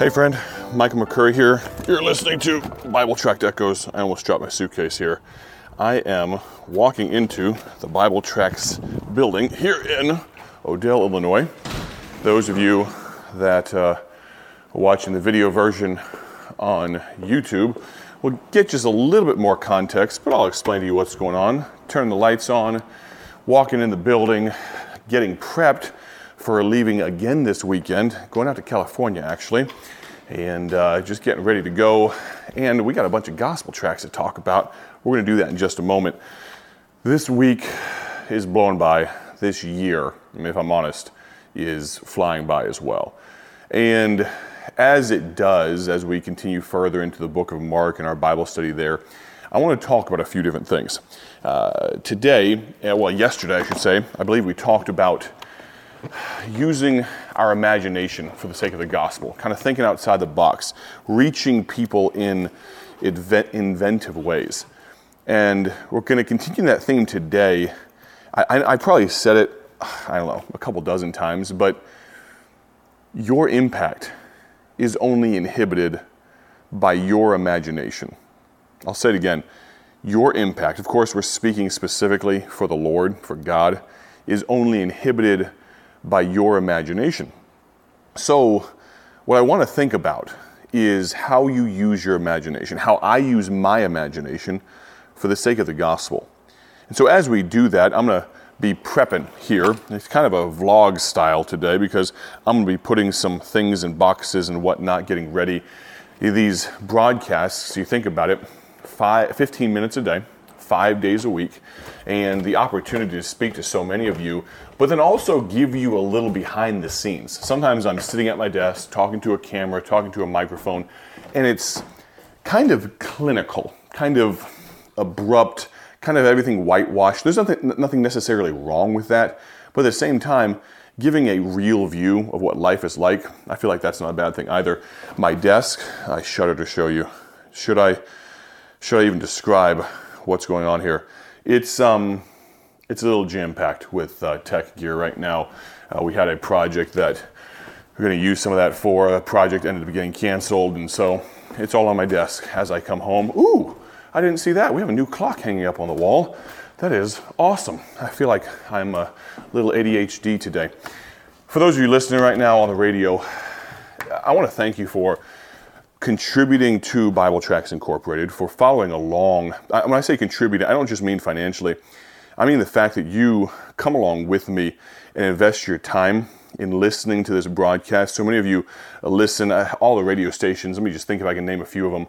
Hey, friend, Michael McCurry here. You're listening to Bible Tract Echoes. I almost dropped my suitcase here. I am walking into the Bible Tracts building here in Odell, Illinois. Those of you that uh, are watching the video version on YouTube will get just a little bit more context, but I'll explain to you what's going on. Turn the lights on, walking in the building, getting prepped for leaving again this weekend, going out to California actually, and uh, just getting ready to go. And we got a bunch of gospel tracts to talk about. We're going to do that in just a moment. This week is blown by. This year, if I'm honest, is flying by as well. And as it does, as we continue further into the book of Mark and our Bible study there, I want to talk about a few different things. Uh, today, well, yesterday, I should say, I believe we talked about using our imagination for the sake of the gospel, kind of thinking outside the box, reaching people in inventive ways. And we're going to continue that theme today. I, I, I probably said it, I don't know, a couple dozen times, but your impact is only inhibited by your imagination. I'll say it again. Your impact, of course, we're speaking specifically for the Lord, for God, is only inhibited by your imagination. So, what I want to think about is how you use your imagination, how I use my imagination for the sake of the gospel. And so, as we do that, I'm going to be prepping here. It's kind of a vlog style today because I'm going to be putting some things in boxes and whatnot, getting ready. These broadcasts, you think about it, five, 15 minutes a day, five days a week and the opportunity to speak to so many of you, but then also give you a little behind the scenes. Sometimes I'm sitting at my desk talking to a camera, talking to a microphone, and it's kind of clinical, kind of abrupt, kind of everything whitewashed. There's nothing, nothing necessarily wrong with that, but at the same time, giving a real view of what life is like, I feel like that's not a bad thing either. My desk, I shudder to show you. Should I, should I even describe what's going on here. It's um, it's a little jam packed with uh, tech gear right now. Uh, we had a project that we're going to use some of that for. A project ended up getting canceled, and so it's all on my desk as I come home. Ooh, I didn't see that. We have a new clock hanging up on the wall. That is awesome. I feel like I'm a little ADHD today. For those of you listening right now on the radio, I want to thank you for contributing to Bible Tracts Incorporated, for following along. When I say contributing, I don't just mean financially. I mean the fact that you come along with me and invest your time in listening to this broadcast. So many of you listen, uh, all the radio stations. Let me just think if I can name a few of them.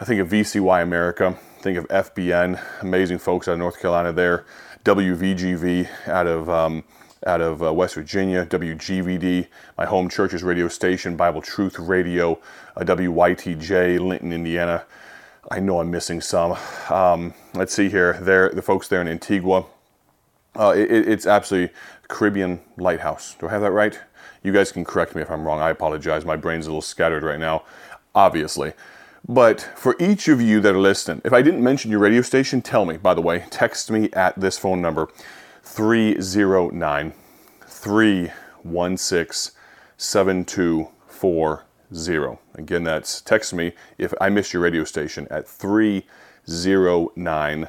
I think of VCY America, think of FBN, amazing folks out of North Carolina there, WVGV out of um, out of uh, West Virginia, WGVD, my home church's radio station, Bible Truth Radio, uh, WYTJ, Linton, Indiana. I know I'm missing some. Um, let's see here. There, the folks there in Antigua. Uh, it, it's absolutely Caribbean Lighthouse. Do I have that right? You guys can correct me if I'm wrong. I apologize. My brain's a little scattered right now, obviously. But for each of you that are listening, if I didn't mention your radio station, tell me, by the way. Text me at this phone number, 309 316 7240. Again, that's text me if I miss your radio station at 309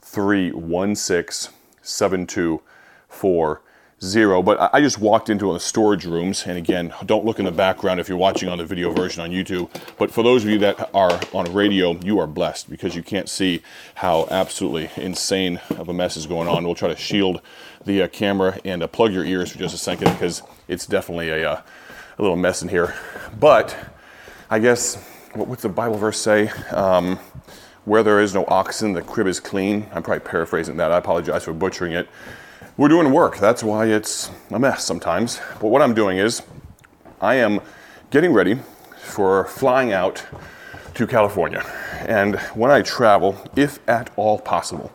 316 7240 zero. But I just walked into the storage rooms, and again, don't look in the background if you're watching on the video version on YouTube. But for those of you that are on radio, you are blessed because you can't see how absolutely insane of a mess is going on. We'll try to shield the uh, camera and uh, plug your ears for just a second because it's definitely a, uh, a little mess in here. But I guess what, what's the Bible verse say? Um, where there is no oxen, the crib is clean. I'm probably paraphrasing that. I apologize for butchering it. We're doing work. That's why it's a mess sometimes. But what I'm doing is I am getting ready for flying out to California. And when I travel, if at all possible,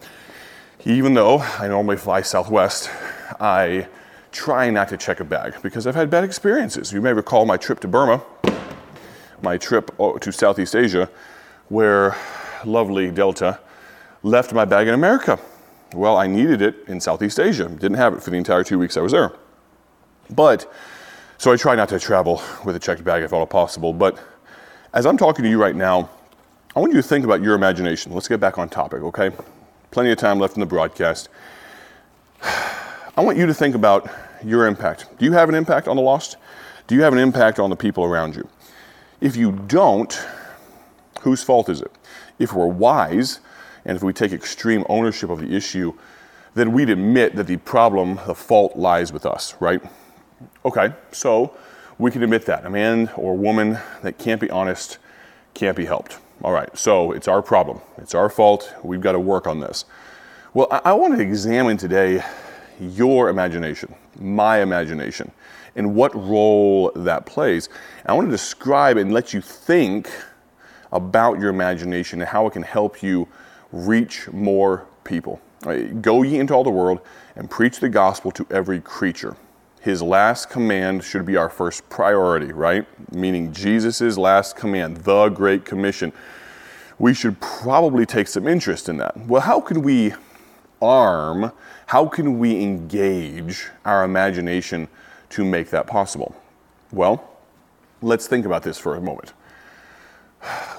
even though I normally fly Southwest, I try not to check a bag because I've had bad experiences. You may recall my trip to Burma, my trip oh, to Southeast Asia, where lovely Delta left my bag in America. Well, I needed it in Southeast Asia. Didn't have it for the entire two weeks I was there. But So I try not to travel with a checked bag if at all possible. But as I'm talking to you right now, I want you to think about your imagination. Let's get back on topic, okay? Plenty of time left in the broadcast. I want you to think about your impact. Do you have an impact on the lost? Do you have an impact on the people around you? If you don't, whose fault is it? If we're wise and if we take extreme ownership of the issue, then we'd admit that the problem, the fault lies with us, right? Okay, so we can admit that. A man or woman that can't be honest can't be helped. All right, so it's our problem. It's our fault. We've got to work on this. Well, I, I want to examine today your imagination, my imagination, and what role that plays. I want to describe and let you think about your imagination and how it can help you reach more people. Right, go ye into all the world and preach the gospel to every creature. His last command should be our first priority, right? Meaning Jesus' last command, the Great Commission. We should probably take some interest in that. Well, how can we arm, how can we engage our imagination to make that possible? Well, let's think about this for a moment.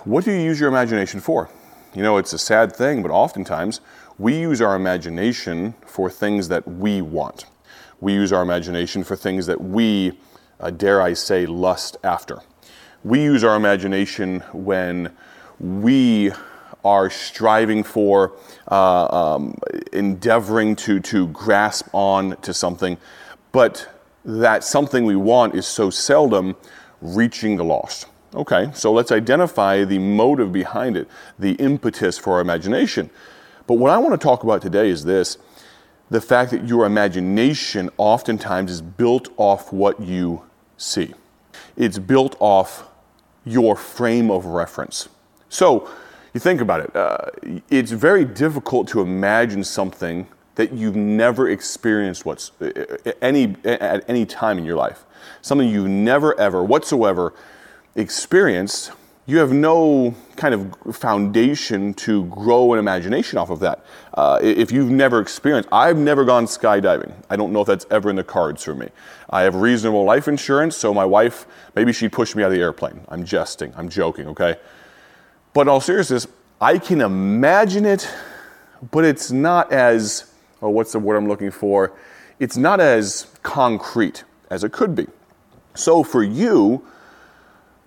What do you use your imagination for? You know, it's a sad thing, but oftentimes we use our imagination for things that we want. We use our imagination for things that we, uh, dare I say, lust after. We use our imagination when we are striving for, uh, um, endeavoring to, to grasp on to something, but that something we want is so seldom reaching the lost. Okay, so let's identify the motive behind it, the impetus for our imagination. But what I want to talk about today is this the fact that your imagination oftentimes is built off what you see, it's built off your frame of reference. So, you think about it, uh, it's very difficult to imagine something that you've never experienced what's, any, at any time in your life. Something you've never, ever, whatsoever experienced. You have no kind of foundation to grow an imagination off of that. Uh, if you've never experienced, I've never gone skydiving. I don't know if that's ever in the cards for me. I have reasonable life insurance, so my wife, maybe she'd push me out of the airplane. I'm jesting, I'm joking, okay? But in all seriousness, I can imagine it, but it's not as, oh, what's the word I'm looking for? It's not as concrete as it could be. So for you,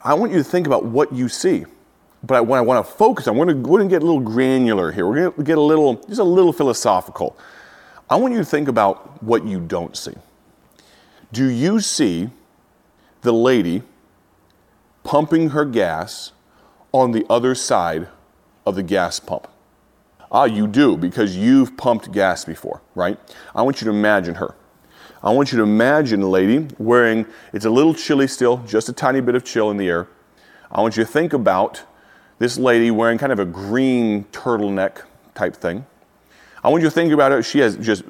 I want you to think about what you see. But what I want to focus on, we're going to get a little granular here. We're going to get a little, just a little philosophical. I want you to think about what you don't see. Do you see the lady pumping her gas on the other side of the gas pump. Ah, you do because you've pumped gas before, right? I want you to imagine her. I want you to imagine a lady wearing, it's a little chilly still, just a tiny bit of chill in the air. I want you to think about this lady wearing kind of a green turtleneck type thing. I want you to think about it. She has just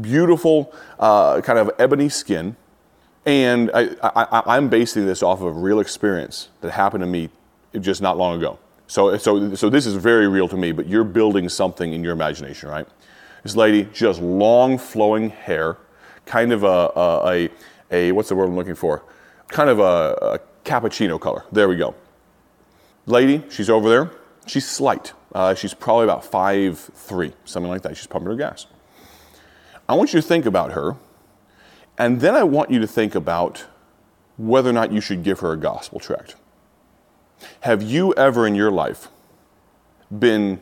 beautiful, uh, kind of ebony skin. And I, am basing this off of a real experience that happened to me just not long ago. So, so, so this is very real to me, but you're building something in your imagination, right? This lady, just long flowing hair, kind of a, a, a, what's the word I'm looking for? Kind of a, a, cappuccino color. There we go. Lady, she's over there. She's slight. Uh, she's probably about five three, something like that. She's pumping her gas. I want you to think about her, and then I want you to think about whether or not you should give her a gospel tract. Have you ever in your life been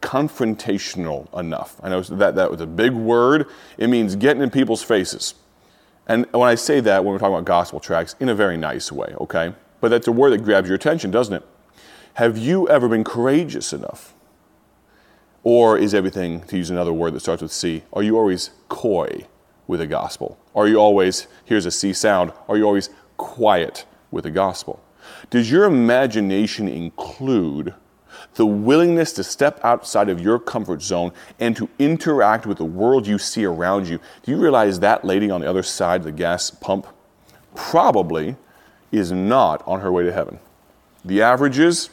confrontational enough? I know that that was a big word. It means getting in people's faces. And when I say that, when we're talking about gospel tracts, in a very nice way, okay? But that's a word that grabs your attention, doesn't it? Have you ever been courageous enough? Or is everything, to use another word that starts with C, are you always coy with the gospel? Are you always, here's a C sound, are you always quiet with the gospel? Does your imagination include the willingness to step outside of your comfort zone and to interact with the world you see around you? Do you realize that lady on the other side of the gas pump probably is not on her way to heaven? The average is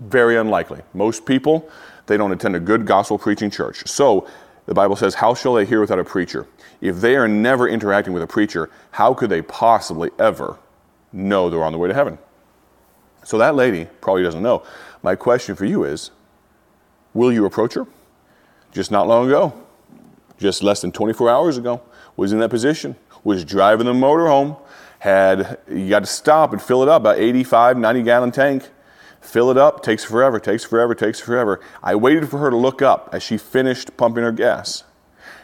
very unlikely. Most people, they don't attend a good gospel preaching church. So The Bible says, How shall they hear without a preacher? If they are never interacting with a preacher, how could they possibly ever know they're on the way to heaven? So that lady probably doesn't know. My question for you is Will you approach her? Just not long ago, just less than 24 hours ago, was in that position, was driving the motor home, had, you got to stop and fill it up, about 85, 90 gallon tank. Fill it up, takes forever, takes forever, takes forever. I waited for her to look up as she finished pumping her gas.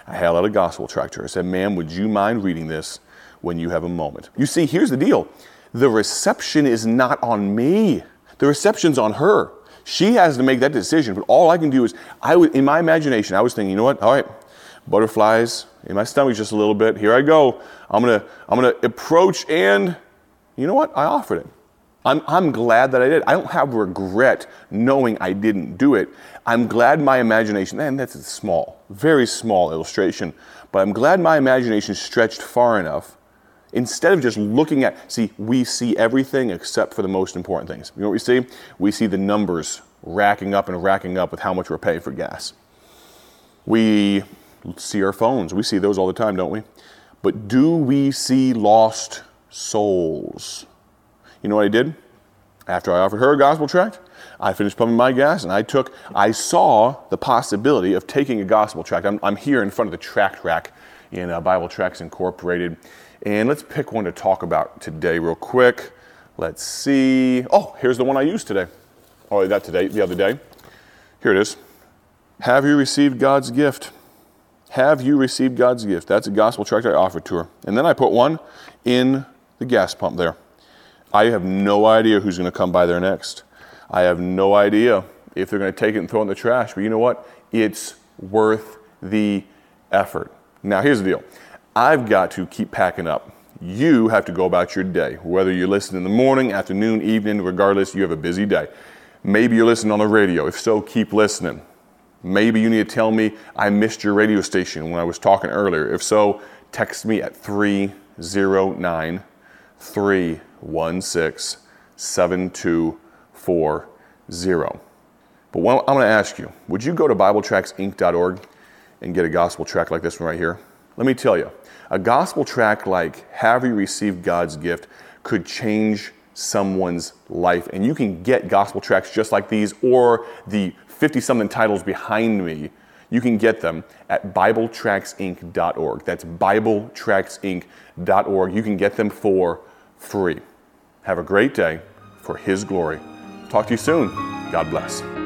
I held out a gospel tract to her. I said, Ma'am, would you mind reading this when you have a moment? You see, here's the deal the reception is not on me, the reception's on her. She has to make that decision, but all I can do is, I would, in my imagination, I was thinking, you know what? All right, butterflies in my stomach just a little bit. Here I go. I'm gonna, I'm gonna approach, and you know what? I offered it. I'm, I'm glad that I did. I don't have regret knowing I didn't do it. I'm glad my imagination, and that's a small, very small illustration, but I'm glad my imagination stretched far enough. Instead of just looking at, see, we see everything except for the most important things. You know what we see? We see the numbers racking up and racking up with how much we're paying for gas. We see our phones. We see those all the time, don't we? But do we see lost souls? You know what I did? After I offered her a gospel tract, I finished pumping my gas and I took, I saw the possibility of taking a gospel tract. I'm, I'm here in front of the tract rack in uh, Bible Tracts Incorporated. And let's pick one to talk about today, real quick. Let's see. Oh, here's the one I used today. Oh, that today, the other day. Here it is. Have you received God's gift? Have you received God's gift? That's a gospel tract I offered to her. And then I put one in the gas pump there. I have no idea who's going to come by there next. I have no idea if they're going to take it and throw it in the trash. But you know what? It's worth the effort. Now, here's the deal I've got to keep packing up. You have to go about your day, whether you listen in the morning, afternoon, evening, regardless, you have a busy day. Maybe you're listening on the radio. If so, keep listening. Maybe you need to tell me I missed your radio station when I was talking earlier. If so, text me at 309 316 7240. But I'm going to ask you would you go to BibleTractsInc.org and get a gospel tract like this one right here? Let me tell you, a gospel tract like Have You Received God's Gift could change someone's life. And you can get gospel tracts just like these or the 50 something titles behind me. You can get them at BibleTractsInc.org. That's BibleTractsInc.org. You can get them for free. Have a great day for His glory. Talk to you soon. God bless.